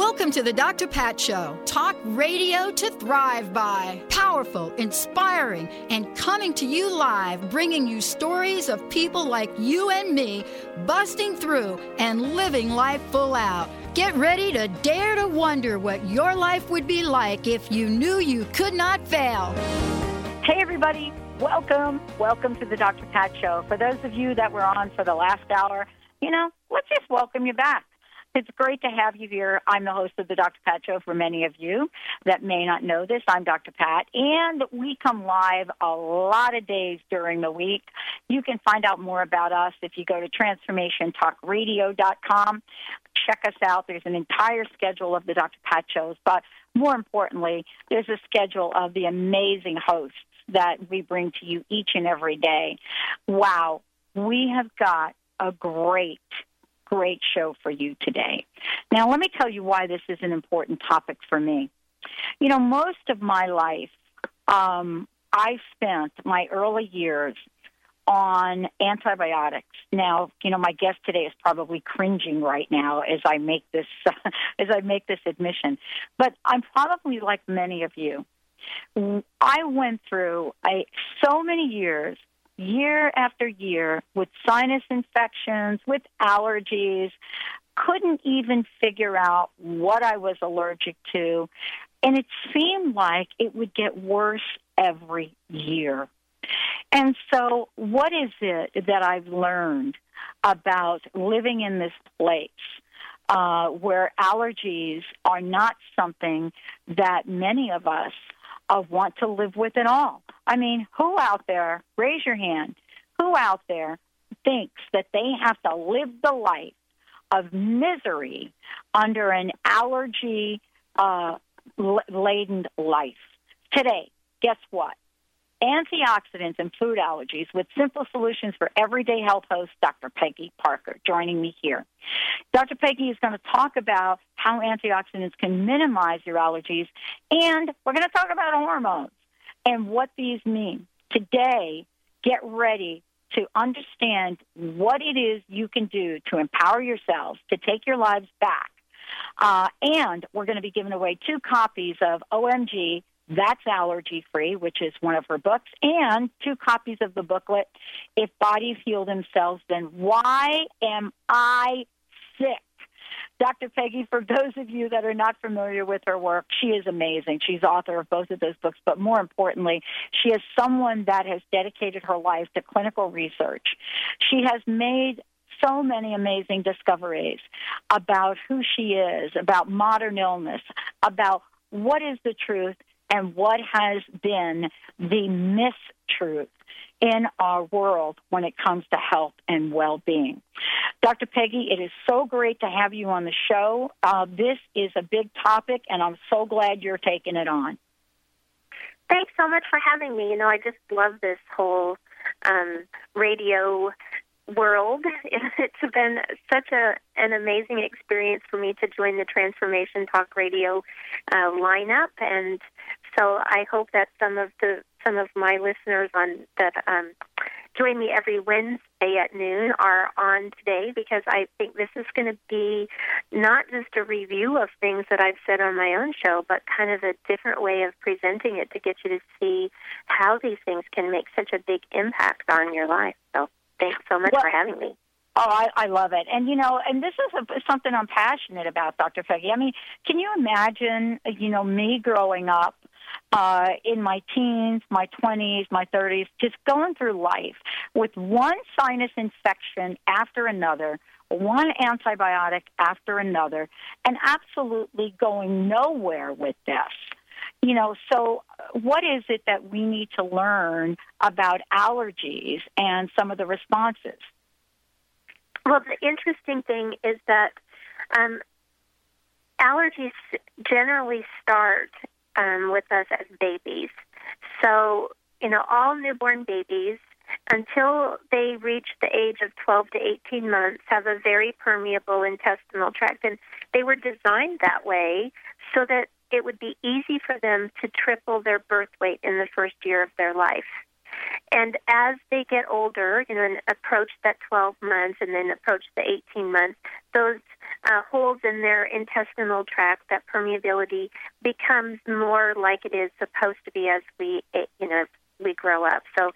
Welcome to the Dr. Pat Show. Talk radio to thrive by. Powerful, inspiring, and coming to you live, bringing you stories of people like you and me busting through and living life full out. Get ready to dare to wonder what your life would be like if you knew you could not fail. Hey, everybody. Welcome. Welcome to the Dr. Pat Show. For those of you that were on for the last hour, you know, let's just welcome you back. It's great to have you here. I'm the host of the Dr. Pat Show for many of you that may not know this. I'm Dr. Pat, and we come live a lot of days during the week. You can find out more about us if you go to transformationtalkradio.com. Check us out. There's an entire schedule of the Dr. Pat shows, but more importantly, there's a schedule of the amazing hosts that we bring to you each and every day. Wow, we have got a great great show for you today. Now, let me tell you why this is an important topic for me. You know, most of my life, um, I spent my early years on antibiotics. Now, you know, my guest today is probably cringing right now as I make this as I make this admission. But I'm probably like many of you. I went through a, so many years year after year with sinus infections, with allergies, couldn't even figure out what I was allergic to. And it seemed like it would get worse every year. And so, what is it that I've learned about living in this place uh, where allergies are not something that many of us uh, want to live with it all? I mean, who out there, raise your hand, who out there thinks that they have to live the life of misery under an allergy uh, laden life? Today, guess what? Antioxidants and food allergies with simple solutions for everyday health host Dr. Peggy Parker joining me here. Dr. Peggy is going to talk about how antioxidants can minimize your allergies, and we're going to talk about hormones and what these mean. Today, get ready to understand what it is you can do to empower yourselves to take your lives back. Uh, and we're going to be giving away two copies of OMG, That's Allergy Free, which is one of her books, and two copies of the booklet, If Bodies Heal Themselves, Then Why Am I Sick? Dr. Peggy, for those of you that are not familiar with her work, she is amazing. She's author of both of those books, but more importantly, she is someone that has dedicated her life to clinical research. She has made so many amazing discoveries about who she is, about modern illness, about what is the truth and what has been the mistruth in our world when it comes to health and well being. Dr. Peggy, it is so great to have you on the show. Uh, this is a big topic, and I'm so glad you're taking it on. Thanks so much for having me. You know, I just love this whole um, radio world. It's been such a an amazing experience for me to join the Transformation Talk Radio uh, lineup, and so I hope that some of the some of my listeners on that um, join me every Wednesday at noon are on today because I think this is going to be not just a review of things that I've said on my own show, but kind of a different way of presenting it to get you to see how these things can make such a big impact on your life. So thanks so much well, for having me. Oh, I, I love it. And, you know, and this is a, something I'm passionate about, Dr. Peggy. I mean, can you imagine, you know, me growing up uh, in my teens, my 20s, my 30s, just going through life with one sinus infection after another, one antibiotic after another, and absolutely going nowhere with this. You know, so what is it that we need to learn about allergies and some of the responses? Well, the interesting thing is that um, allergies generally start um, with us as babies. So, you know, all newborn babies until they reach the age of 12 to 18 months have a very permeable intestinal tract and they were designed that way so that it would be easy for them to triple their birth weight in the first year of their life. And as they get older, you know, and approach that 12 months and then approach the 18 months, those uh, holes in their intestinal tract, that permeability becomes more like it is supposed to be as we, you know, we grow up. So,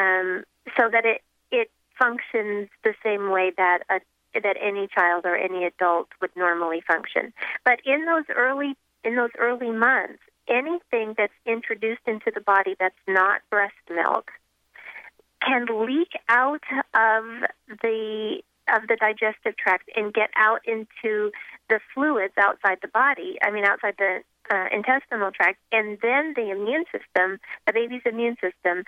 um, so that it it functions the same way that a that any child or any adult would normally function. But in those early in those early months, anything that's introduced into the body that's not breast milk can leak out of the of the digestive tract and get out into the fluids outside the body. I mean, outside the uh, intestinal tract, and then the immune system, the baby's immune system,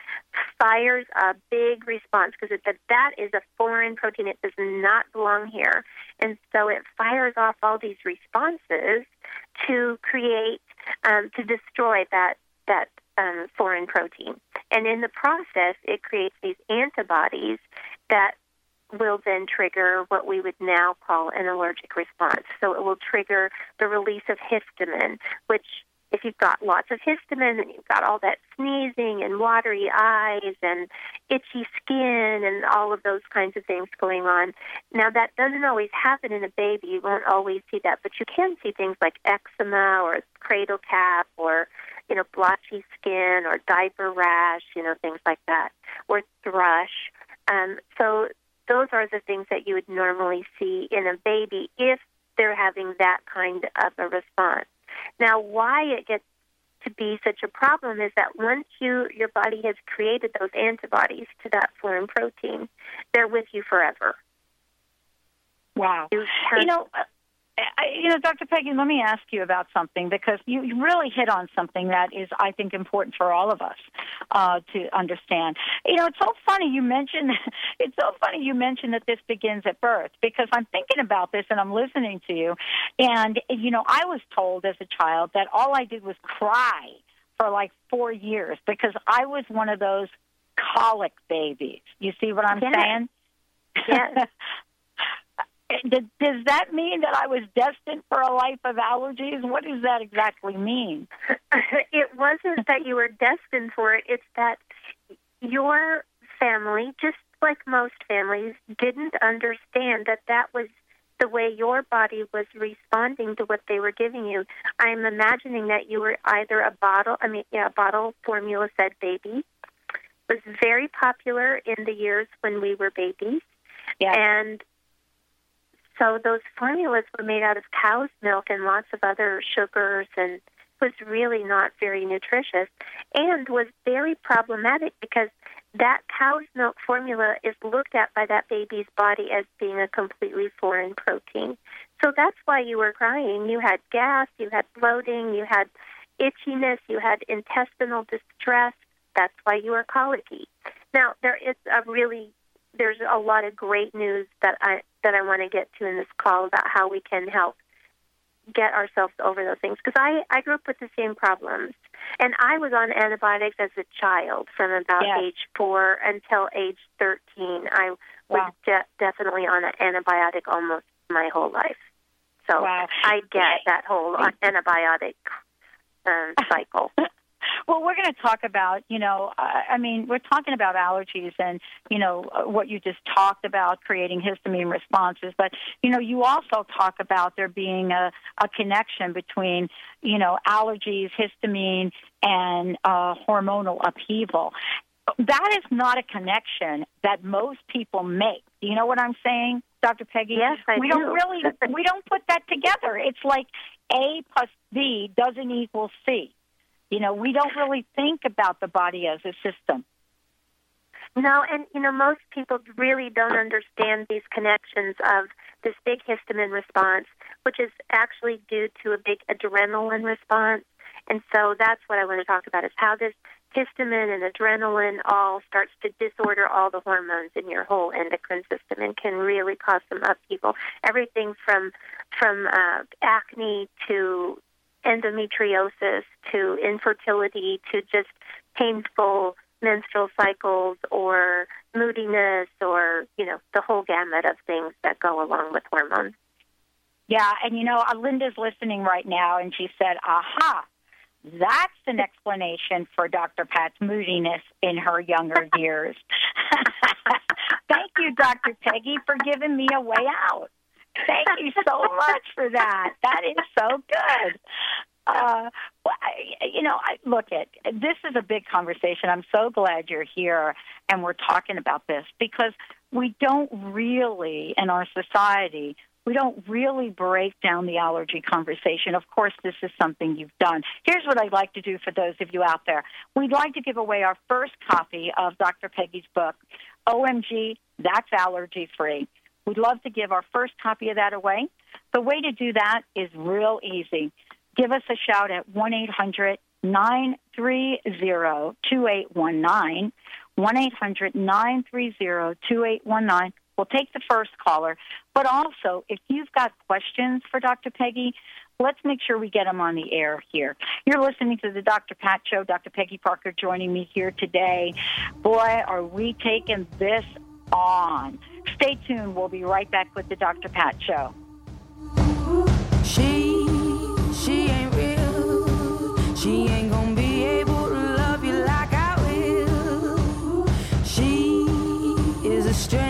fires a big response because that that is a foreign protein. It does not belong here, and so it fires off all these responses to create um, to destroy that that um, foreign protein. And in the process, it creates these antibodies that will then trigger what we would now call an allergic response. So it will trigger the release of histamine, which if you've got lots of histamine and you've got all that sneezing and watery eyes and itchy skin and all of those kinds of things going on. Now, that doesn't always happen in a baby. You won't always see that, but you can see things like eczema or cradle cap or, you know, blotchy skin or diaper rash, you know, things like that, or thrush. Um, so those are the things that you would normally see in a baby if they're having that kind of a response. Now, why it gets to be such a problem is that once you your body has created those antibodies to that foreign protein, they're with you forever. Wow. You, you know, I, you know, Dr. Peggy, let me ask you about something because you really hit on something that is, I think, important for all of us uh, to understand. You know, it's so funny you mentioned. It's so funny you mentioned that this begins at birth because I'm thinking about this and I'm listening to you, and you know, I was told as a child that all I did was cry for like four years because I was one of those colic babies. You see what I'm yes. saying? Yes. does that mean that I was destined for a life of allergies? What does that exactly mean? it wasn't that you were destined for it. It's that your family, just like most families, didn't understand that that was the way your body was responding to what they were giving you. I'm imagining that you were either a bottle, I mean, yeah, a bottle formula fed baby. Was very popular in the years when we were babies. Yes. And so those formulas were made out of cow's milk and lots of other sugars and was really not very nutritious and was very problematic because that cow's milk formula is looked at by that baby's body as being a completely foreign protein. So that's why you were crying. You had gas, you had bloating, you had itchiness, you had intestinal distress. That's why you were colicky. Now, there is a really there's a lot of great news that I that I want to get to in this call about how we can help get ourselves over those things because I I grew up with the same problems and I was on antibiotics as a child from about yes. age four until age thirteen. I was Wow. de- definitely on an antibiotic almost my whole life. So Wow. I get that whole antibiotic um, cycle. Well, we're going to talk about, you know, I mean, we're talking about allergies and, you know, uh, what you just talked about, creating histamine responses. But, you know, you also talk about there being a, a connection between, you know, allergies, histamine, and uh, hormonal upheaval. That is not a connection that most people make. Do you know what I'm saying, Dr. Peggy? Yes, I we do. don't really we don't put that together. It's like A plus B doesn't equal C. You know, we don't really think about the body as a system. No, and you know, most people really don't understand these connections of this big histamine response, which is actually due to a big adrenaline response. And so that's what I want to talk about is how this histamine and adrenaline all starts to disorder all the hormones in your whole endocrine system and can really cause some upheaval. Everything from from uh, acne to endometriosis to infertility to just painful menstrual cycles or moodiness or you know the whole gamut of things that go along with hormones. Yeah, and you know, uh, Linda's listening right now, and she said, "Aha, that's an explanation for Dr. Pat's moodiness in her younger years. Thank you, Dr. Peggy, for giving me a way out. Thank you so much for that. That is so good. Uh, well, I, you know, I, look at this is a big conversation. I'm so glad you're here and we're talking about this because we don't really in our society we don't really break down the allergy conversation. Of course, this is something you've done. Here's what I'd like to do for those of you out there. We'd like to give away our first copy of Dr. Peggy's book, OMG, That's Allergy Free. We'd love to give our first copy of that away. The way to do that is real easy. Give us a shout at 1 800 930 2819. 1 800 930 2819 We'll take the first caller. But also, if you've got questions for Dr. Peggy, let's make sure we get them on the air here. You're listening to the Dr. Pat Show. Dr. Peggy Parker joining me here today. Boy, are we taking this on. Stay tuned. We'll be right back with the Dr. Pat Show. She, she ain't real. She ain't gonna be able to love you like I will. She is a stranger.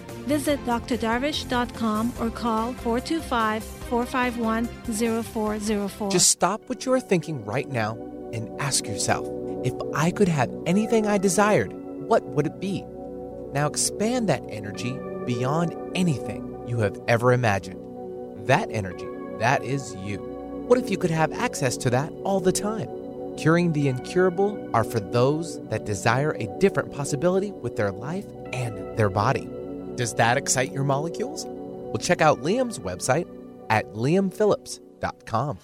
Visit drdarvish.com or call 425 451 0404. Just stop what you are thinking right now and ask yourself if I could have anything I desired, what would it be? Now expand that energy beyond anything you have ever imagined. That energy, that is you. What if you could have access to that all the time? Curing the incurable are for those that desire a different possibility with their life and their body. Does that excite your molecules? Well, check out Liam's website at liamphillips.com.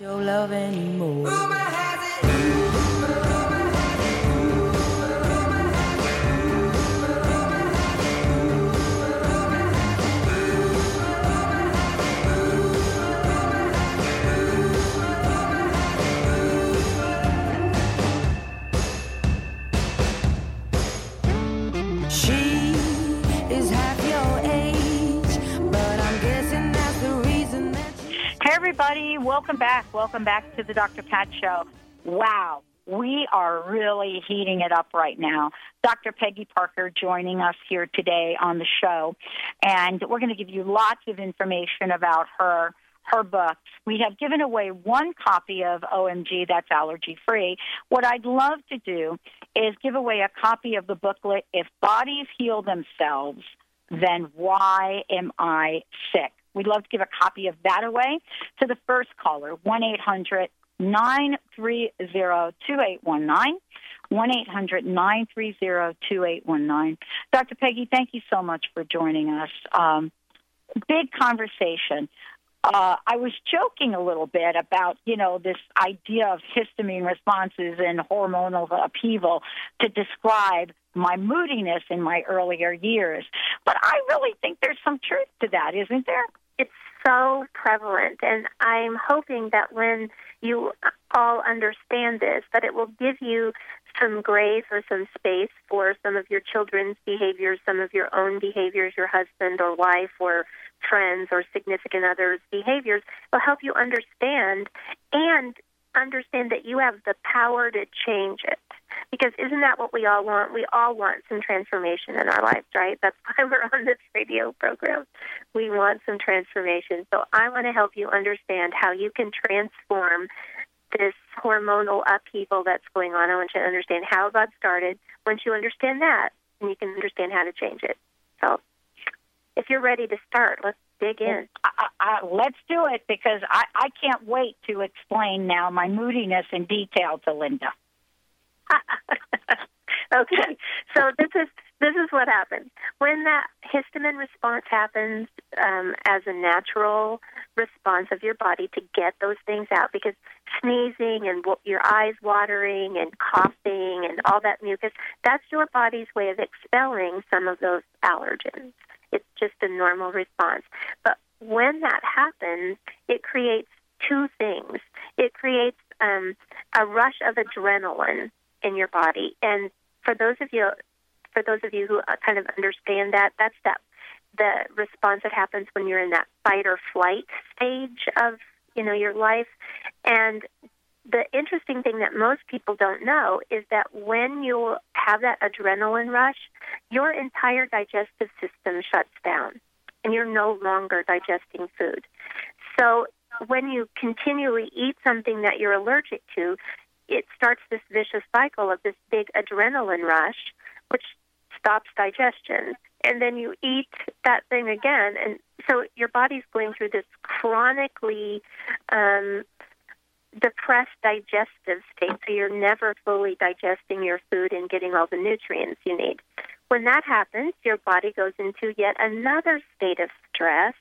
Welcome back. Welcome back to the Dr. Pat Show. Wow, we are really heating it up right now. Dr. Peggy Parker joining us here today on the show, and we're going to give you lots of information about her her book. We have given away one copy of OMG that's allergy free. What I'd love to do is give away a copy of the booklet If Bodies Heal Themselves, Then Why Am I Sick? We'd love to give a copy of that away to the first caller, 1 800 930 2819. 1 800 930 2819. Dr. Peggy, thank you so much for joining us. Um, big conversation. Uh, I was joking a little bit about, you know, this idea of histamine responses and hormonal upheaval to describe my moodiness in my earlier years. But I really think there's some truth to that, isn't there? It's so prevalent, and I'm hoping that when you all understand this, that it will give you some grace or some space for some of your children's behaviors, some of your own behaviors, your husband or wife or friends or significant others' behaviors. Will help you understand and understand that you have the power to change it. Because isn't that what we all want? We all want some transformation in our lives, right? That's why we're on this radio program. We want some transformation. So I want to help you understand how you can transform this hormonal upheaval that's going on. I want you to understand how God started. Once you understand that, then you can understand how to change it. So if you're ready to start, let's dig in. I, I, let's do it because I, I can't wait to explain now my moodiness in detail to Linda. okay, so this is this is what happens. When that histamine response happens um, as a natural response of your body to get those things out because sneezing and your eyes watering and coughing and all that mucus that's your body's way of expelling some of those allergens. It's just a normal response. But when that happens it creates two things. It creates um, a rush of adrenaline in your body and for those of you for those of you who uh, kind of understand that, that's that the response that happens when you're in that fight or flight stage of you know your life. And the interesting thing that most people don't know is that when you have that adrenaline rush, your entire digestive system shuts down and you're no longer digesting food. So when you continually eat something that you're allergic to, it starts this vicious cycle of this big adrenaline rush, which stops digestion. And then you eat that thing again. And so your body's going through this chronically um, depressed digestive state. So you're never fully digesting your food and getting all the nutrients you need. When that happens, your body goes into yet another state of stress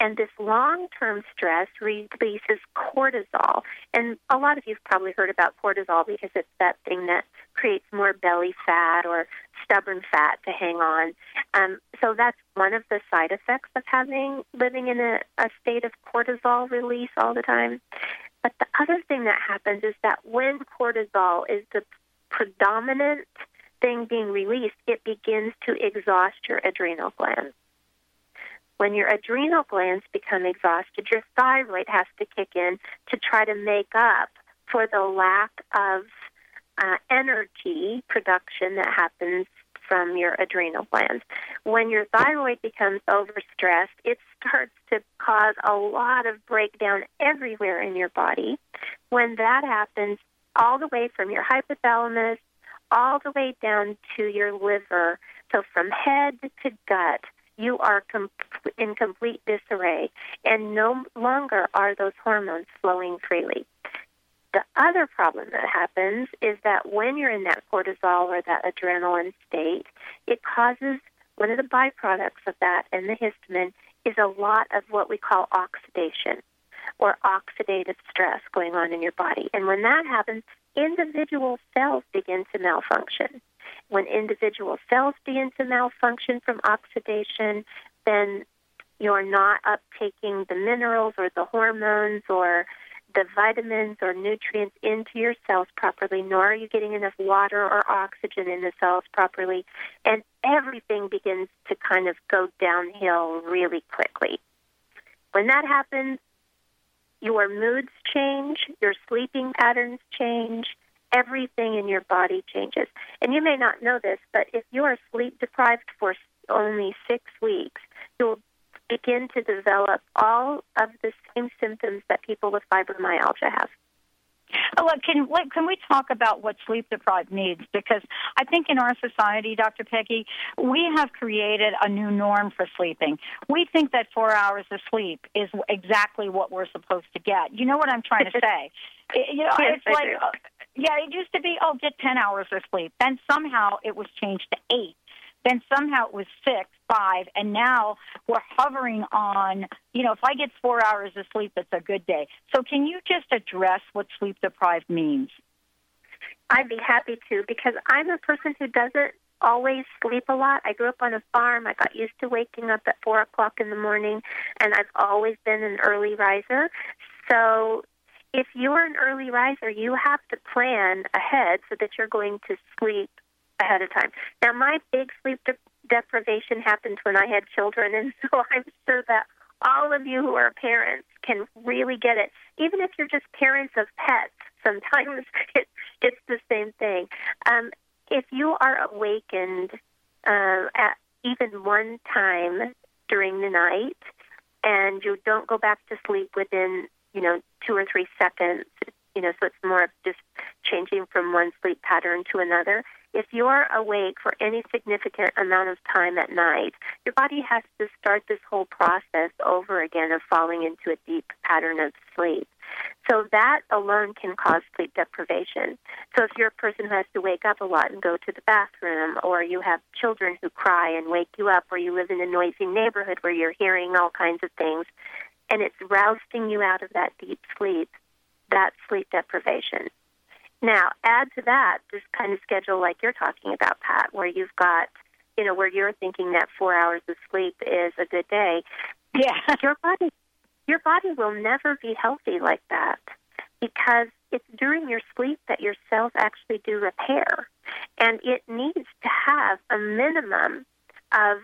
and this long term stress releases cortisol. And a lot of you've probably heard about cortisol because it's that thing that creates more belly fat or stubborn fat to hang on. Um, so that's one of the side effects of having living in a, a state of cortisol release all the time. But the other thing that happens is that when cortisol is the predominant thing being released, it begins to exhaust your adrenal glands. When your adrenal glands become exhausted, your thyroid has to kick in to try to make up for the lack of uh, energy production that happens from your adrenal glands. When your thyroid becomes overstressed, it starts to cause a lot of breakdown everywhere in your body. When that happens, all the way from your hypothalamus all the way down to your liver, so from head to gut, you are com- in complete disarray, and no longer are those hormones flowing freely. The other problem that happens is that when you're in that cortisol or that adrenaline state, it causes one of the byproducts of that and the histamine is a lot of what we call oxidation or oxidative stress going on in your body. And when that happens, individual cells begin to malfunction. When individual cells begin to malfunction from oxidation, then you're not uptaking the minerals or the hormones or the vitamins or nutrients into your cells properly, nor are you getting enough water or oxygen in the cells properly. And everything begins to kind of go downhill really quickly. When that happens, your moods change, your sleeping patterns change, everything in your body changes. And you may not know this, but if you are sleep deprived for only six weeks, you'll begin to develop all of the same symptoms that people with fibromyalgia have. Oh, look, can can we talk about what sleep deprived needs? Because I think in our society, Dr. Peggy, we have created a new norm for sleeping. We think that four hours of sleep is exactly what we're supposed to get. You know what I'm trying to say? You know, Yes, it's I like, do. Uh, yeah, it used to be, oh, get 10 hours of sleep. Then somehow it was changed to eight. Then somehow it was six, five, and now we're hovering on, you know, if I get four hours of sleep, it's a good day. So can you just address what sleep deprived means? I'd be happy to because I'm a person who doesn't always sleep a lot. I grew up on a farm. I got used to waking up at four o'clock in the morning, and I've always been an early riser. So if you're an early riser, you have to plan ahead so that you're going to sleep ahead of time. Now, my big sleep de- deprivation happened when I had children, and so I'm sure that all of you who are parents can really get it. Even if you're just parents of pets, sometimes it, it's the same thing. Um, if you are awakened uh, at even one time during the night and you don't go back to sleep within, you know, two or three seconds, you know, so it's more of just changing from one sleep pattern to another. If you're awake for any significant amount of time at night, your body has to start this whole process over again of falling into a deep pattern of sleep. So that alone can cause sleep deprivation. So if you're a person who has to wake up a lot and go to the bathroom, or you have children who cry and wake you up, or you live in a noisy neighborhood where you're hearing all kinds of things, and it's rousing you out of that deep sleep, that's sleep deprivation. Now, add to that this kind of schedule like you're talking about, Pat, where you've got, you know, where you're thinking that four hours of sleep is a good day. Yeah. Your body your body will never be healthy like that because it's during your sleep that your cells actually do repair. And it needs to have a minimum of,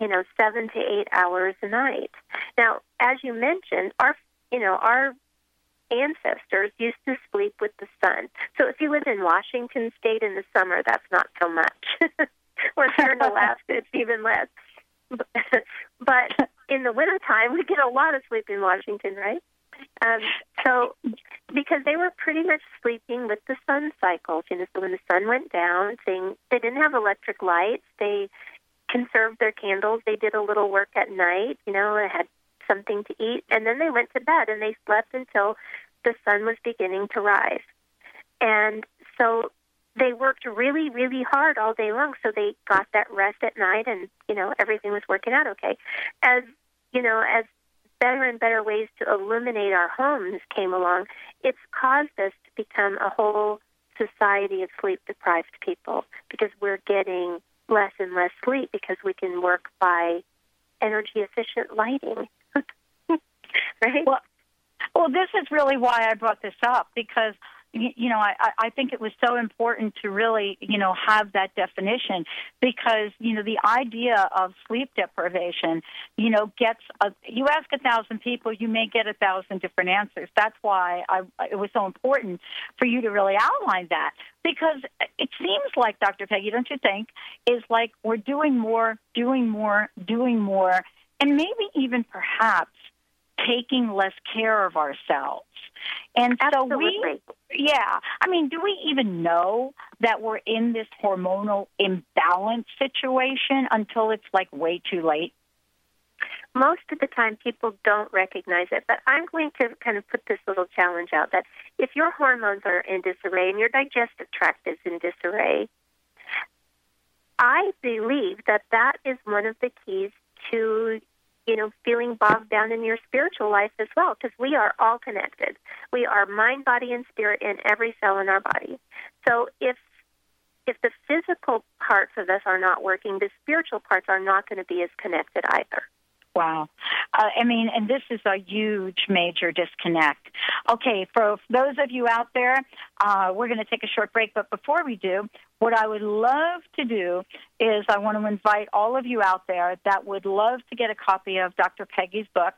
you know, seven to eight hours a night. Now, as you mentioned, our you know, our ancestors used to sleep with the sun. So if you live in Washington state in the summer, that's not so much. or if you're in Alaska, it's even less. but in the wintertime, we get a lot of sleep in Washington, right? Um, so because they were pretty much sleeping with the sun cycles, you know, so when the sun went down, thing they didn't have electric lights. They conserved their candles. They did a little work at night, you know, they had something to eat, and then they went to bed and they slept until the sun was beginning to rise. And so they worked really, really hard all day long, so they got that rest at night, and you know everything was working out okay. As you know, as better and better ways to illuminate our homes came along, it's caused us to become a whole society of sleep deprived people because we're getting less and less sleep because we can work by energy efficient lighting. right? Well, well, this is really why I brought this up because you know I, I think it was so important to really you know have that definition because you know the idea of sleep deprivation you know gets a, you ask a thousand people you may get a thousand different answers that's why I it was so important for you to really outline that because it seems like Dr. Peggy don't you think is like we're doing more doing more doing more and maybe even perhaps taking less care of ourselves. And so we, yeah, I mean, do we even know that we're in this hormonal imbalance situation until it's like way too late? most of the time people don't recognize it. But I'm going to kind of put this little challenge out that if your hormones are in disarray and your digestive tract is in disarray, I believe that that is one of the keys to you know feeling bogged down in your spiritual life as well because we are all connected. We are mind, body, and spirit in every cell in our body. So if if the physical parts of us are not working, the spiritual parts are not going to be as connected either. Wow. Uh, I mean, and this is a huge, major disconnect. Okay, for those of you out there, uh, we're going to take a short break, but before we do, what I would love to do is I want to invite all of you out there that would love to get a copy of Dr. Peggy's book,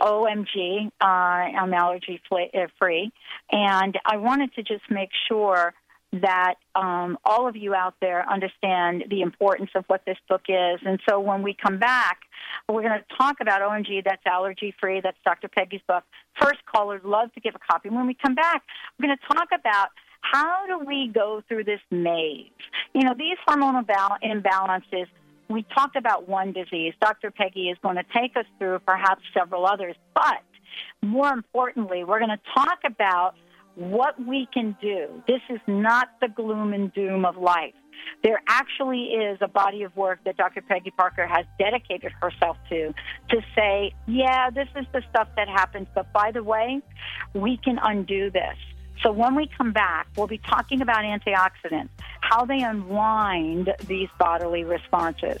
OMG, uh, I'm allergy uh, free. And I wanted to just make sure that um, all of you out there understand the importance of what this book is. And so when we come back, we're going to talk about OMG, that's allergy free, that's Dr. Peggy's book. First callers love to give a copy. When we come back, we're going to talk about how do we go through this maze? You know, these hormonal imbalances, we talked about one disease. Dr. Peggy is going to take us through perhaps several others, but more importantly, we're going to talk about what we can do. This is not the gloom and doom of life. There actually is a body of work that Dr. Peggy Parker has dedicated herself to to say, yeah, this is the stuff that happens, but by the way, we can undo this. So when we come back, we'll be talking about antioxidants, how they unwind these bodily responses.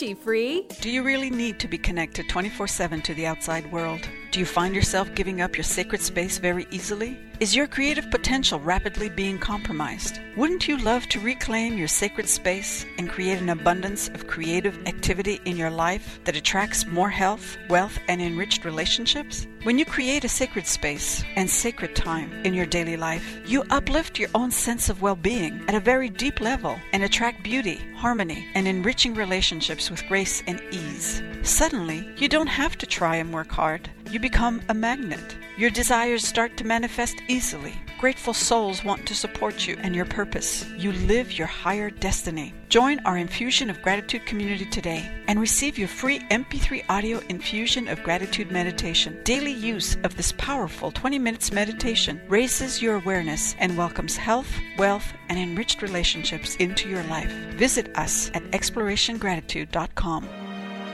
free? Do you really need to be connected 24 7 to the outside world? Do you find yourself giving up your sacred space very easily? Is your creative potential rapidly being compromised? Wouldn't you love to reclaim your sacred space and create an abundance of creative activity in your life that attracts more health, wealth, and enriched relationships? When you create a sacred space and sacred time in your daily life, you uplift your own sense of well being at a very deep level and attract beauty, harmony, and enriching relationships with grace and ease. Suddenly, you don't have to try and work hard. You become a magnet. Your desires start to manifest easily. Grateful souls want to support you and your purpose. You live your higher destiny. Join our Infusion of Gratitude community today and receive your free MP3 audio Infusion of Gratitude meditation. Daily use of this powerful 20 minutes meditation raises your awareness and welcomes health, wealth, and enriched relationships into your life. Visit us at explorationgratitude.com.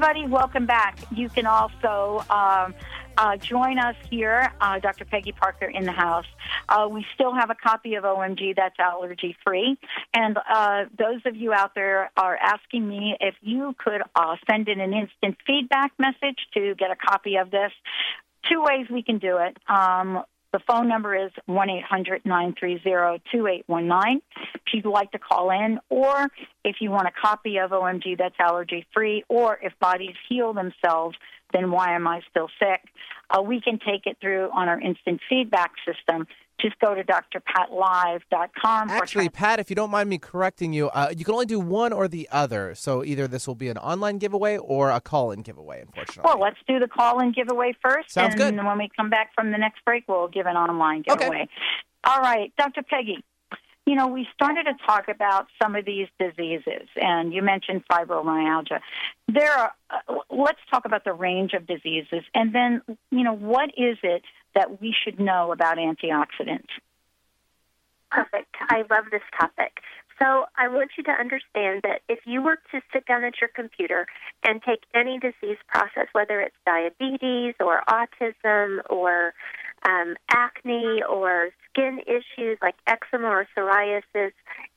Everybody, welcome back. You can also um, uh, join us here, uh, Dr. Peggy Parker in the house. Uh, we still have a copy of OMG that's allergy free. And uh, those of you out there are asking me if you could uh, send in an instant feedback message to get a copy of this. Two ways we can do it. Um, the phone number is 1 800 930 2819 if you'd like to call in, or if you want a copy of OMG that's allergy free, or if bodies heal themselves, then why am I still sick? Uh, we can take it through on our instant feedback system. Just go to drpatlive.com. Actually, Pat, if you don't mind me correcting you, uh, you can only do one or the other. So either this will be an online giveaway or a call-in giveaway. Unfortunately. Well, let's do the call-in giveaway first. Sounds and good. And when we come back from the next break, we'll give an online giveaway. Okay. All right, Dr. Peggy. You know, we started to talk about some of these diseases, and you mentioned fibromyalgia. There are, uh, let's talk about the range of diseases, and then, you know, what is it that we should know about antioxidants? Perfect. I love this topic. So I want you to understand that if you were to sit down at your computer and take any disease process, whether it's diabetes or autism or um, acne or skin issues like eczema or psoriasis,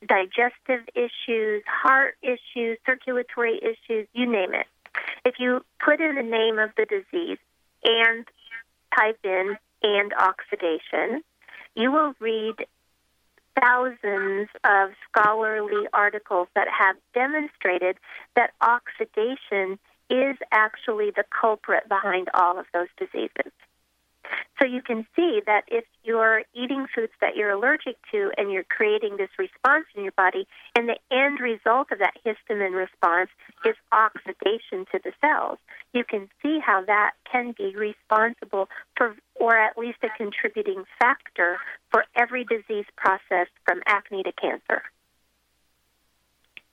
digestive issues, heart issues, circulatory issues, you name it. If you put in the name of the disease and type in and oxidation, you will read thousands of scholarly articles that have demonstrated that oxidation is actually the culprit behind all of those diseases. So you can see that if you're eating foods that you're allergic to and you're creating this response in your body, and the end result of that histamine response is oxidation to the cells, you can see how that can be responsible for, or at least a contributing factor for every disease process from acne to cancer.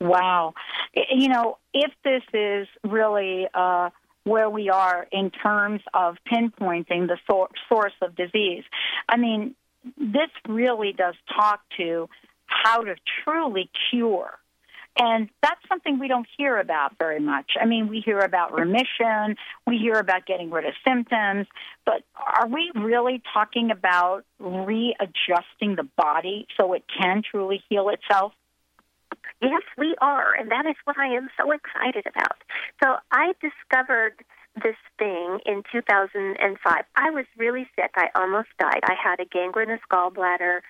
Wow. You know, if this is really uh, where we are in terms of pinpointing the sor- source of disease, I mean, this really does talk to how to truly cure. And that's something we don't hear about very much. I mean, we hear about remission, we hear about getting rid of symptoms, but are we really talking about readjusting the body so it can truly heal itself? Yes, we are, and that is what I am so excited about. So I discovered this thing in 2005. I was really sick. I almost died. I had a gangrenous gallbladder.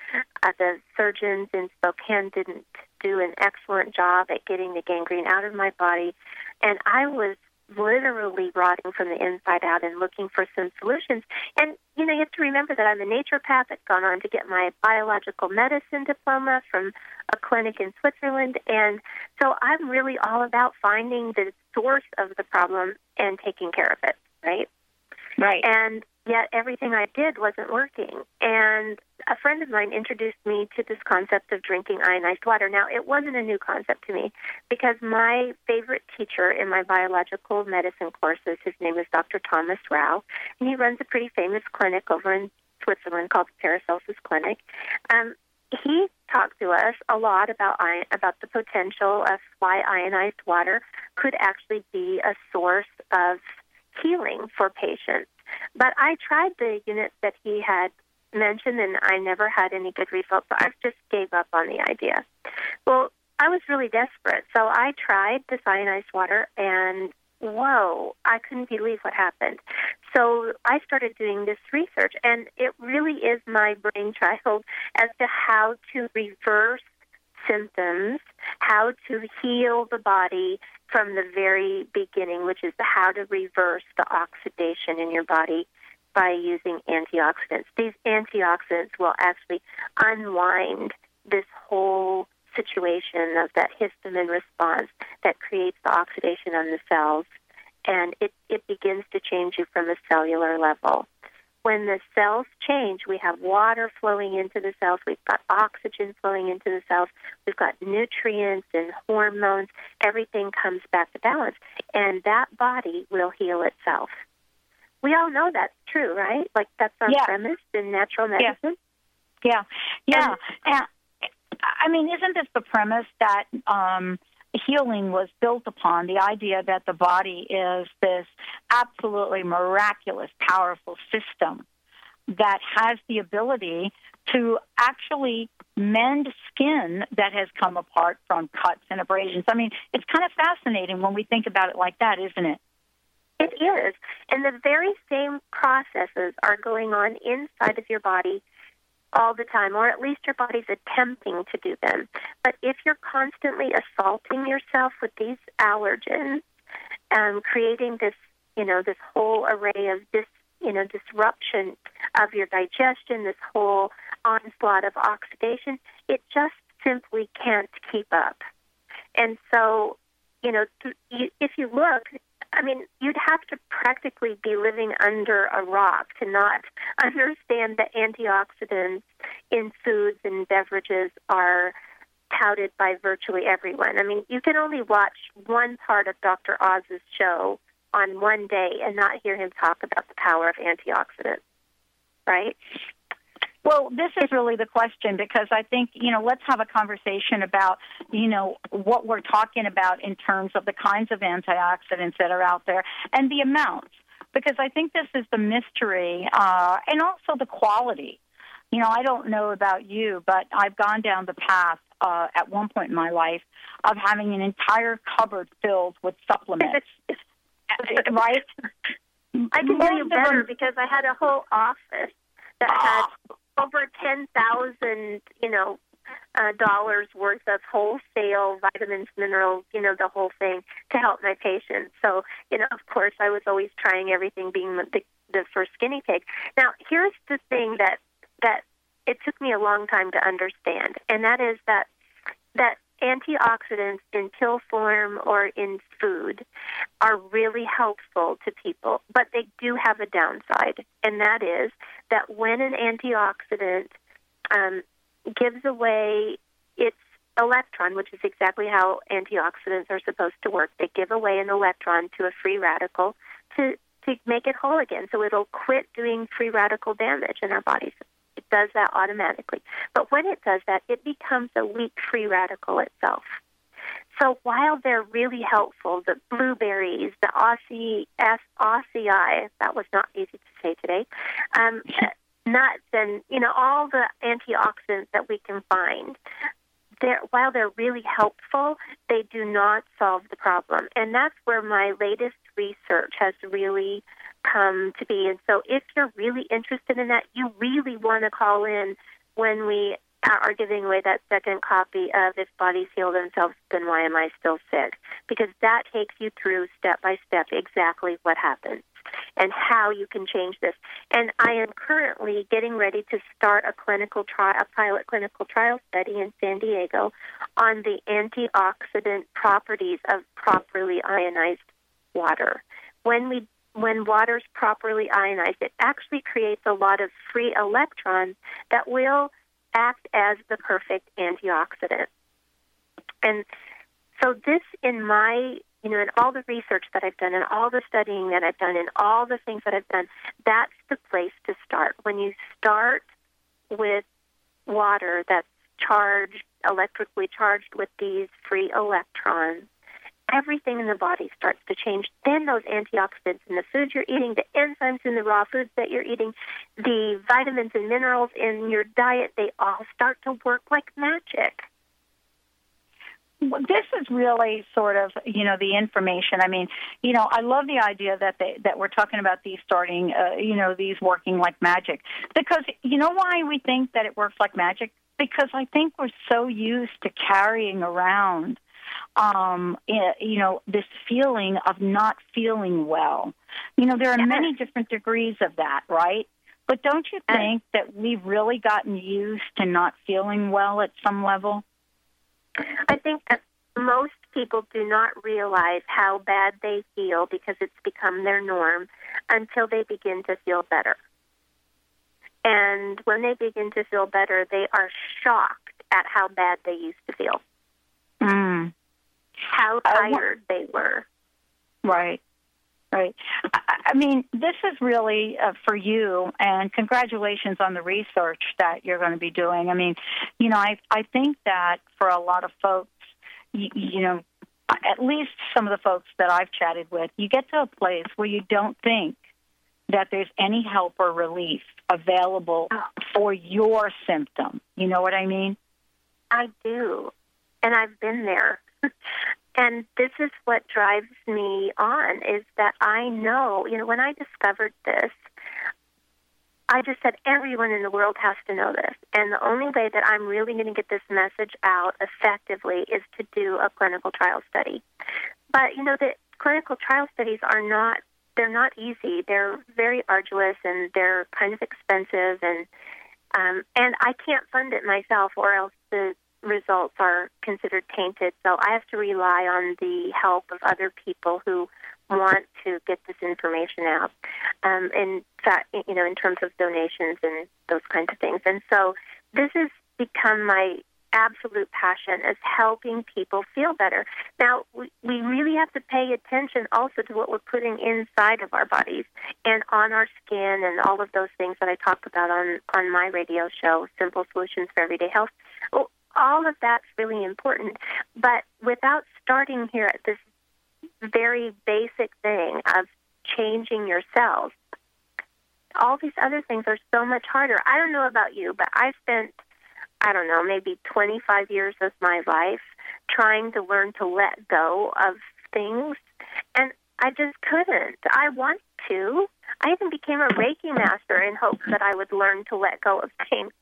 Uh, the surgeons in Spokane didn't do an excellent job at getting the gangrene out of my body, and I was literally rotting from the inside out and looking for some solutions. And, you know, you have to remember that I'm a naturopath. I've gone on to get my biological medicine diploma from a clinic in Switzerland. And so I'm really all about finding the source of the problem and taking care of it, right? Right. And yet everything I did wasn't working. And a friend of mine introduced me to this concept of drinking ionized water. Now, it wasn't a new concept to me because my favorite teacher in my biological medicine courses, his name is Dr. Thomas Rau, and he runs a pretty famous clinic over in Switzerland called the Paracelsus Clinic. Um, he talked to us a lot about ion, about the potential of why ionized water could actually be a source of healing for patients. But I tried the units that he had mentioned, and I never had any good results. So I just gave up on the idea. Well, I was really desperate, so I tried the ionized water, and whoa, I couldn't believe what happened. So I started doing this research, and it really is my brainchild as to how to reverse symptoms, how to heal the body from the very beginning, which is how to reverse the oxidation in your body by using antioxidants. These antioxidants will actually unwind this whole situation of that histamine response that creates the oxidation on the cells, and it, it begins to change you from a cellular level. When the cells change, we have water flowing into the cells, we've got oxygen flowing into the cells, we've got nutrients and hormones, everything comes back to balance, and that body will heal itself. We all know that's true, right? Like that's our Yeah. premise in natural medicine. Yeah, yeah. And, I mean, isn't this the premise that um, healing was built upon the idea that the body is this absolutely miraculous, powerful system that has the ability to actually mend skin that has come apart from cuts and abrasions. I mean, it's kind of fascinating when we think about it like that, isn't it? It is. And the very same processes are going on inside of your body all the time, or at least your body's attempting to do them. But if you're constantly assaulting yourself with these allergens, um, creating this, you know, this whole array of dis, you know, disruption of your digestion, this whole onslaught of oxidation, it just simply can't keep up. And so, you know, if you look, I mean, you'd have to practically be living under a rock to not understand that antioxidants in foods and beverages are touted by virtually everyone. I mean, you can only watch one part of Dr. Oz's show on one day and not hear him talk about the power of antioxidants, right? Well, this is really the question because I think, you know, let's have a conversation about, you know, what we're talking about in terms of the kinds of antioxidants that are out there and the amounts. Because I think this is the mystery uh, and also the quality. You know, I don't know about you, but I've gone down the path uh, at one point in my life of having an entire cupboard filled with supplements. right? I can tell you better because I had a whole office that had over ten thousand, you know, uh, dollars worth of wholesale vitamins, minerals, you know, the whole thing to help my patients. So, you know, of course, I was always trying everything, being the, the, first guinea pig. Now, here's the thing that that it took me a long time to understand, and that is that that antioxidants in pill form or in food are really helpful to people, but they do have a downside, and that is that when an antioxidant um, gives away its electron, which is exactly how antioxidants are supposed to work, they give away an electron to a free radical to to make it whole again. So it'll quit doing free radical damage in our bodies. Does that automatically. But when it does that, it becomes a weak free radical itself. So while they're really helpful, the blueberries, the Aussie that was not easy to say today, um, nuts, and you know all the antioxidants that we can find. They're, while they're really helpful, they do not solve the problem, and that's where my latest research has really come to be. And so, if you're really interested in that, you really want to call in when we are giving away that second copy of If Bodies Heal Themselves, Then Why Am I Still Sick? Because that takes you through step by step exactly what happens and how you can change this. And I am currently getting ready to start a clinical trial, a pilot clinical trial study in San Diego on the antioxidant properties of properly ionized water. When we when water's properly ionized, it actually creates a lot of free electrons that will act as the perfect antioxidant. And so, this, in my, you know, in all the research that I've done and all the studying that I've done and all the things that I've done, that's the place to start. When you start with water that's charged, electrically charged with these free electrons, everything in the body starts to change. Then those antioxidants in the foods you're eating, the enzymes in the raw foods that you're eating, the vitamins and minerals in your diet, they all start to work like magic. Well, this is really sort of you know the information. I mean, you know, I love the idea that they that we're talking about these starting, uh, you know, these working like magic. Because you know why we think that it works like magic? Because I think we're so used to carrying around um, eh, you know, this feeling of not feeling well. You know, there are many different degrees of that, right? But don't you think that we've really gotten used to not feeling well at some level? I think that most people do not realize how bad they feel because it's become their norm until they begin to feel better. And when they begin to feel better, they are shocked at how bad they used to feel. How tired they were. Right. Right. I, I mean, this is really uh, for you, and congratulations on the research that you're going to be doing. I mean, you know, I I think that for a lot of folks, you, you know, at least some of the folks that I've chatted with, you get to a place where you don't think that there's any help or relief available for your symptom. You know what I mean? I do. And I've been there. and this is what drives me on is that I know, you know, when I discovered this, I just said everyone in the world has to know this. And the only way that I'm really going to get this message out effectively is to do a clinical trial study. But, you know, the clinical trial studies are not they're not easy. They're very arduous and they're kind of expensive and um, and I can't fund it myself or else the results are considered tainted. So I have to rely on the help of other people who want to get this information out. Um, in fact, you know, in terms of donations and those kinds of things. And so this has become my absolute passion is helping people feel better. Now, we, we really have to pay attention also to what we're putting inside of our bodies and on our skin and all of those things that I talk about on, on my radio show, Simple Solutions for Everyday Health. All of that's really important. But without starting here at this very basic thing of changing yourself, all these other things are so much harder. I don't know about you, but I spent – I don't know, maybe 25 years of my life trying to learn to let go of things. And I just couldn't. I want to. I even became a Reiki master in hopes that I would learn to let go of things.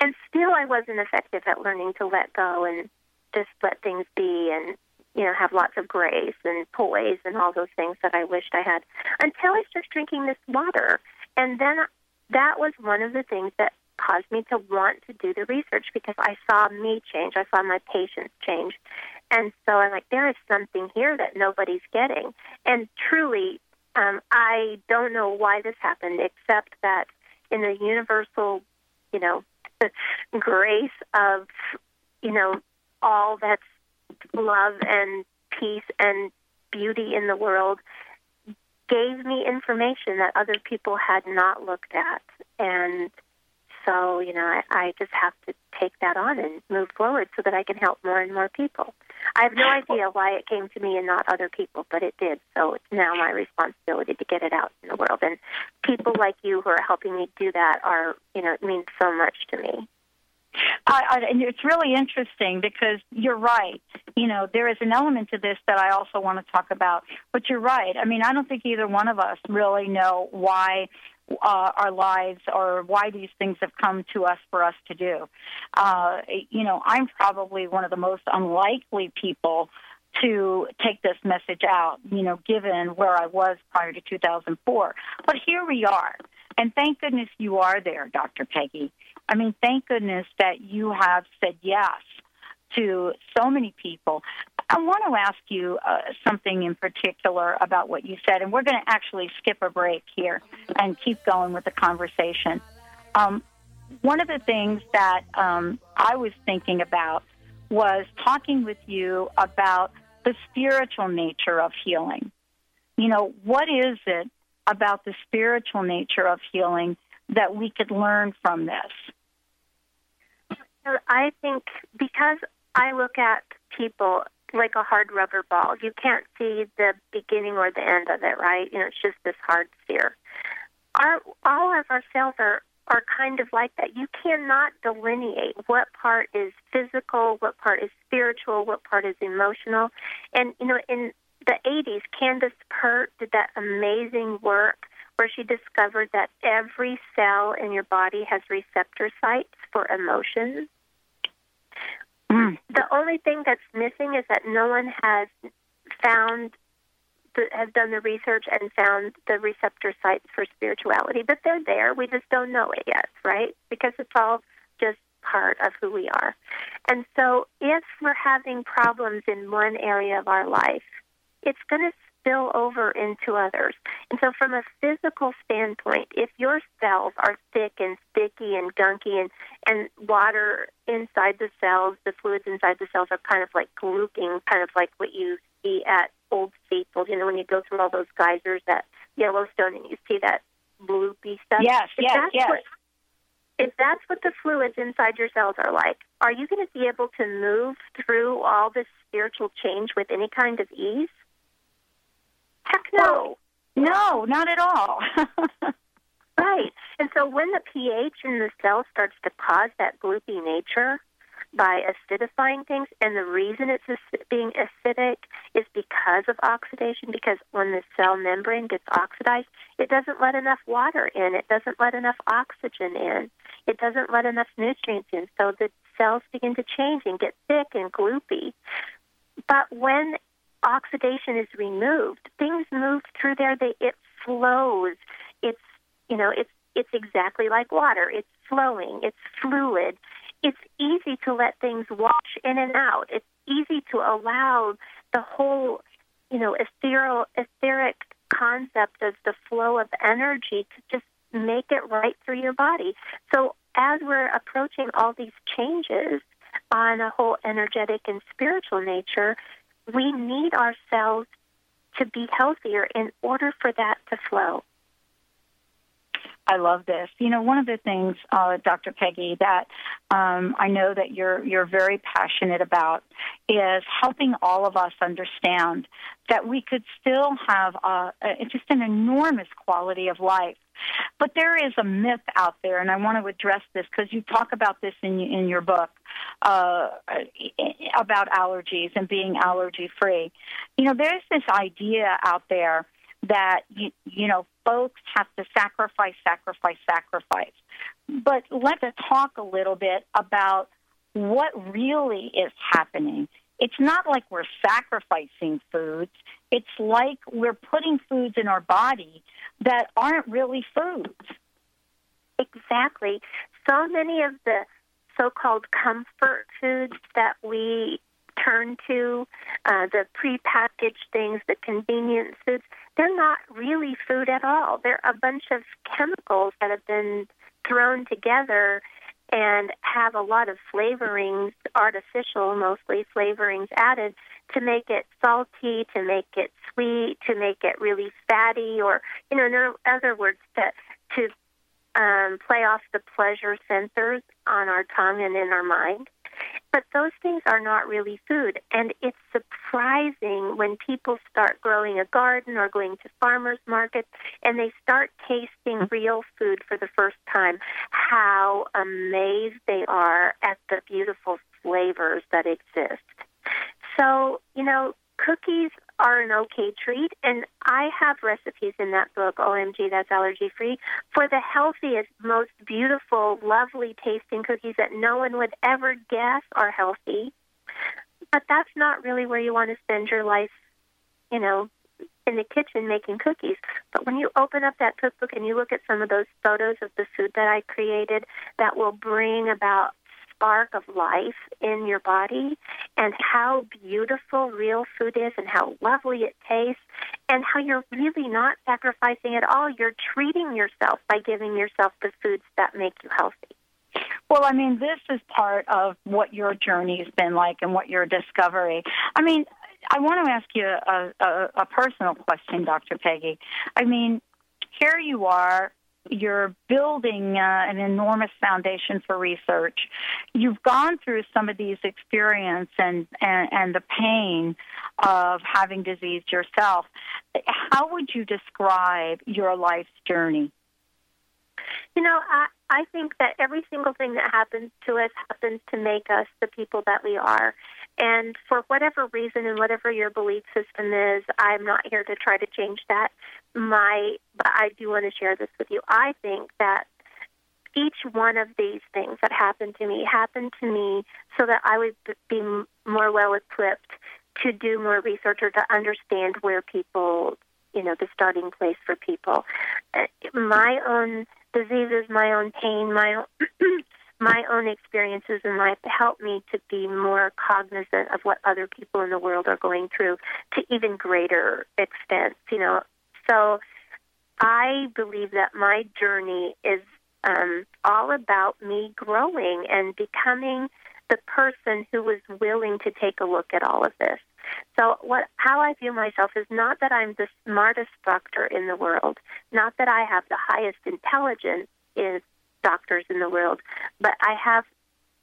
And still, I wasn't effective at learning to let go and just let things be and, you know, have lots of grace and poise and all those things that I wished I had until I started drinking this water. And then that was one of the things that caused me to want to do the research because I saw me change. I saw my patients change. And so I'm like, there is something here that nobody's getting. And truly, um, I don't know why this happened, except that in the universal, you know, grace of, you know, all that's love and peace and beauty in the world gave me information that other people had not looked at. And so, you know, I, I just have to take that on and move forward so that I can help more and more people. I have no idea why it came to me and not other people, but it did. So it's now my responsibility to get it out in the world. And people like you who are helping me do that are, you know, it means so much to me. I, I, and it's really interesting because you're right. You know, there is an element to this that I also want to talk about. But you're right. I mean, I don't think either one of us really know why uh, our lives or why these things have come to us for us to do. Uh, you know, I'm probably one of the most unlikely people to take this message out, you know, given where I was prior to 2004. But here we are. And thank goodness you are there, Dr. Peggy. I mean, thank goodness that you have said yes to so many people. I want to ask you uh, something in particular about what you said, and we're going to actually skip a break here and keep going with the conversation. Um, one of the things that um, I was thinking about was talking with you about the spiritual nature of healing. You know, what is it about the spiritual nature of healing that we could learn from this? I think because I look at people like a hard rubber ball. You can't see the beginning or the end of it, right? You know, it's just this hard sphere. Our all of our cells are are kind of like that. You cannot delineate what part is physical, what part is spiritual, what part is emotional. And you know, in the 80s, Candace Pert did that amazing work where she discovered that every cell in your body has receptor sites for emotions. Mm. The only thing that's missing is that no one has found has done the research and found the receptor sites for spirituality, but they're there. We just don't know it yet, right? Because it's all just part of who we are. And so if we're having problems in one area of our life, it's going to spill over into others. And so, from a physical standpoint, if your cells are thick and sticky and gunky and, and water inside the cells, the fluids inside the cells are kind of like gluing, kind of like what you see at old steeples, you know, when you go through all those geysers at Yellowstone and you see that bloopy stuff. Yes, if yes, yes. What, if that's what the fluids inside your cells are like, are you going to be able to move through all this spiritual change with any kind of ease? Heck no. No, not at all. right. And so when the pH in the cell starts to cause that gloopy nature by acidifying things, and the reason it's being acidic is because of oxidation, because when the cell membrane gets oxidized, it doesn't let enough water in, it doesn't let enough oxygen in, it doesn't let enough nutrients in. So the cells begin to change and get thick and gloopy. But when oxidation is removed, things move through there. They it flows. It's you know it's it's exactly like water. It's flowing. It's fluid. It's easy to let things wash in and out. It's easy to allow the whole you know ethereal etheric concept of the flow of energy to just make it right through your body. So as we're approaching all these changes on a whole energetic and spiritual nature, we need ourselves to be healthier in order for that to flow. I love this. You know, one of the things, uh, Dr. Peggy, that um, I know that you're you're very passionate about is helping all of us understand that we could still have uh, just an enormous quality of life. But there is a myth out there, and I want to address this because you talk about this in in your book uh, about allergies and being allergy free. You know, there's this idea out there that you, you know folks have to sacrifice, sacrifice, sacrifice. But let's talk a little bit about what really is happening. It's not like we're sacrificing foods. It's like we're putting foods in our body that aren't really foods. Exactly. So many of the so called comfort foods that we turn to, uh, the prepackaged things, the convenience foods, they're not really food at all. They're a bunch of chemicals that have been thrown together and have a lot of flavorings, artificial mostly flavorings added to make it salty, to make it sweet, to make it really fatty, or you know, in other words, to to um, play off the pleasure sensors on our tongue and in our mind. But those things are not really food. And it's surprising when people start growing a garden or going to farmers markets and they start tasting mm-hmm. real food for the first time, how amazed they are at the beautiful flavors that exist. So, you know, cookies are an okay treat, and I have recipes in that book, OMG, that's allergy free, for the healthiest, most beautiful, lovely tasting cookies that no one would ever guess are healthy. But that's not really where you want to spend your life, you know, in the kitchen making cookies. But when you open up that cookbook and you look at some of those photos of the food that I created that will bring about spark of life in your body and how beautiful real food is and how lovely it tastes and how you're really not sacrificing at all. You're treating yourself by giving yourself the foods that make you healthy. Well, I mean, this is part of what your journey has been like and what your discovery. I mean, I want to ask you a, a, a personal question, Dr. Peggy. I mean, here you are you're building uh, an enormous foundation for research. You've gone through some of these experience and, and, and the pain of having disease yourself. How would you describe your life's journey? You know, I, I think that every single thing that happens to us happens to make us the people that we are. And for whatever reason and whatever your belief system is, I'm not here to try to change that. My, but I do want to share this with you. I think that each one of these things that happened to me happened to me so that I would be more well equipped to do more research or to understand where people, you know, the starting place for people. Uh, my own diseases, my own pain, my own my own experiences in life help me to be more cognizant of what other people in the world are going through to even greater extent, you know. So I believe that my journey is um, all about me growing and becoming the person who was willing to take a look at all of this. So what how I view myself is not that I'm the smartest doctor in the world, not that I have the highest intelligence in doctors in the world, but I have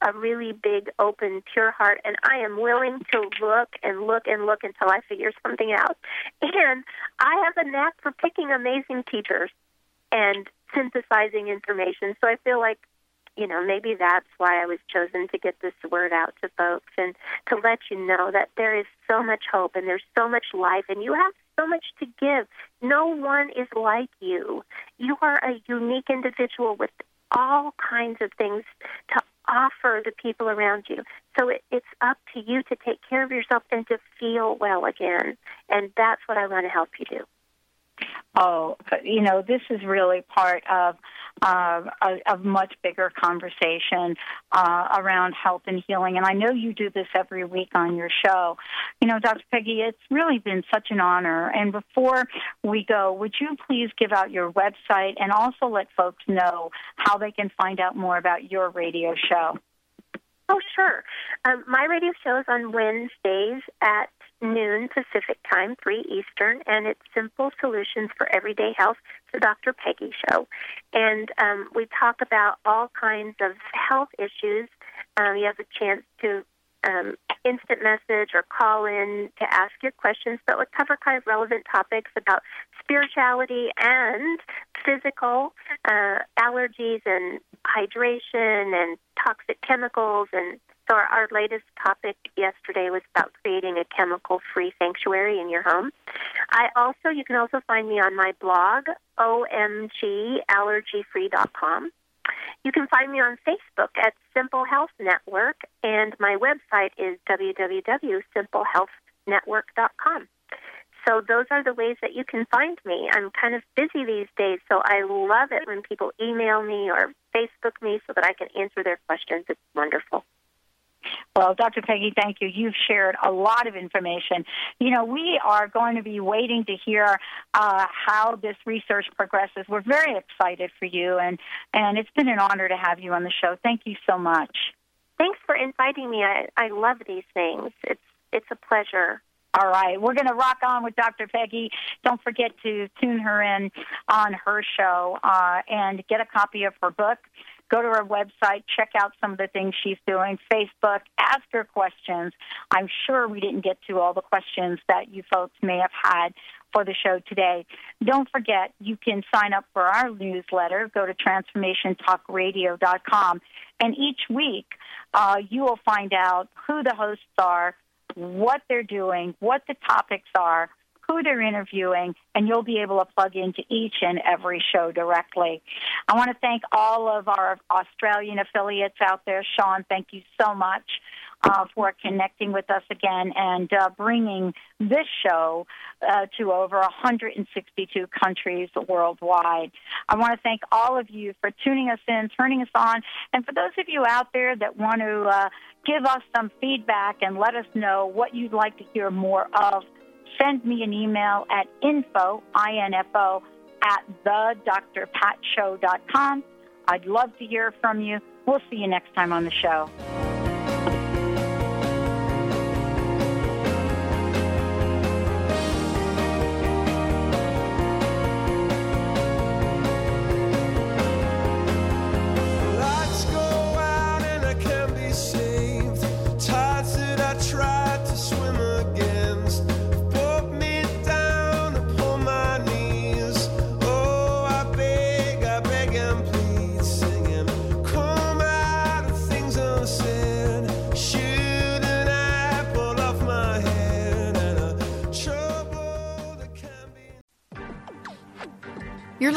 a really big, open, pure heart, and I am willing to look and look and look until I figure something out. And I have a knack for picking amazing teachers and synthesizing information. So I feel like, you know, maybe that's why I was chosen to get this word out to folks and to let you know that there is so much hope and there's so much life and you have so much to give. No one is like you. You are a unique individual with all kinds of things to offer the people around you. So it, it's up to you to take care of yourself and to feel well again. And that's what I want to help you do. Oh, you know, this is really part of uh, a, a much bigger conversation uh, around health and healing. And I know you do this every week on your show. You know, Dr. Peggy, it's really been such an honor. And before we go, would you please give out your website and also let folks know how they can find out more about your radio show? Oh, sure. Um, my radio show is on Wednesdays at noon Pacific time, 3 Eastern, and it's Simple Solutions for Everyday Health, the Dr. Peggy Show. And um, we talk about all kinds of health issues. Um, you have a chance to um, instant message or call in to ask your questions, but we cover kind of relevant topics about spirituality and physical uh, allergies and hydration and toxic chemicals and so our, our latest topic yesterday was about creating a chemical-free sanctuary in your home. I also, you can also find me on my blog, omgallergyfree.com. You can find me on Facebook at Simple Health Network, and my website is www.simplehealthnetwork.com. So those are the ways that you can find me. I'm kind of busy these days, so I love it when people email me or Facebook me so that I can answer their questions. It's wonderful. Well, Dr. Peggy, thank you. You've shared a lot of information. You know, we are going to be waiting to hear uh, how this research progresses. We're very excited for you, and, and it's been an honor to have you on the show. Thank you so much. Thanks for inviting me. I, I love these things. It's it's a pleasure. All right, we're going to rock on with Dr. Peggy. Don't forget to tune her in on her show uh, and get a copy of her book go to her website, check out some of the things she's doing, Facebook, ask her questions. I'm sure we didn't get to all the questions that you folks may have had for the show today. Don't forget, you can sign up for our newsletter. Go to transformationtalkradio.com. And each week, uh, you will find out who the hosts are, what they're doing, what the topics are, who they're interviewing, and you'll be able to plug into each and every show directly. I want to thank all of our Australian affiliates out there. Sean, thank you so much. Uh, for connecting with us again and uh, bringing this show uh, to over 162 countries worldwide. I want to thank all of you for tuning us in, turning us on, and for those of you out there that want to uh, give us some feedback and let us know what you'd like to hear more of send me an email at info, I-N-F-O, at thedrpatshow.com. I'd love to hear from you. We'll see you next time on the show.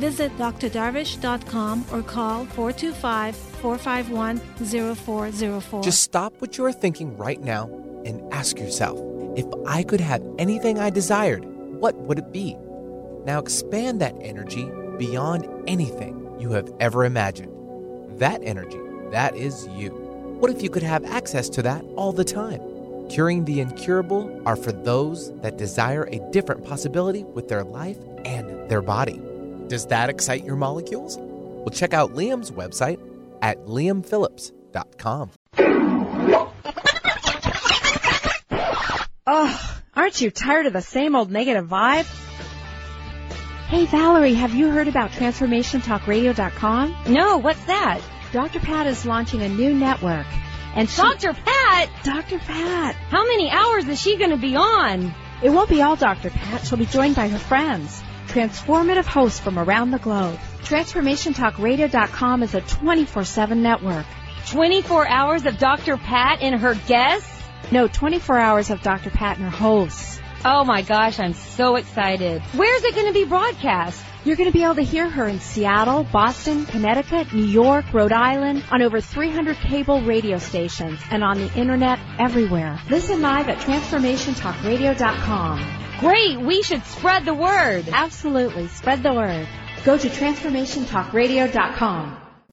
Visit drdarvish.com or call 425 451 0404. Just stop what you are thinking right now and ask yourself if I could have anything I desired, what would it be? Now expand that energy beyond anything you have ever imagined. That energy, that is you. What if you could have access to that all the time? Curing the incurable are for those that desire a different possibility with their life and their body. Does that excite your molecules? Well, check out Liam's website at liamphillips.com. Oh, aren't you tired of the same old negative vibe? Hey Valerie, have you heard about TransformationTalkRadio.com? No, what's that? Dr. Pat is launching a new network. And she, Dr. Pat? Dr. Pat. How many hours is she going to be on? It won't be all Dr. Pat. She'll be joined by her friends, transformative hosts from around the globe. TransformationTalkRadio.com is a 24-7 network. 24 hours of Dr. Pat and her guests? No, 24 hours of Dr. Pat and her hosts. Oh my gosh, I'm so excited. Where's it going to be broadcast? You're going to be able to hear her in Seattle, Boston, Connecticut, New York, Rhode Island, on over 300 cable radio stations, and on the internet everywhere. Listen live at TransformationTalkRadio.com. Great, we should spread the word. Absolutely, spread the word. Go to TransformationTalkRadio.com.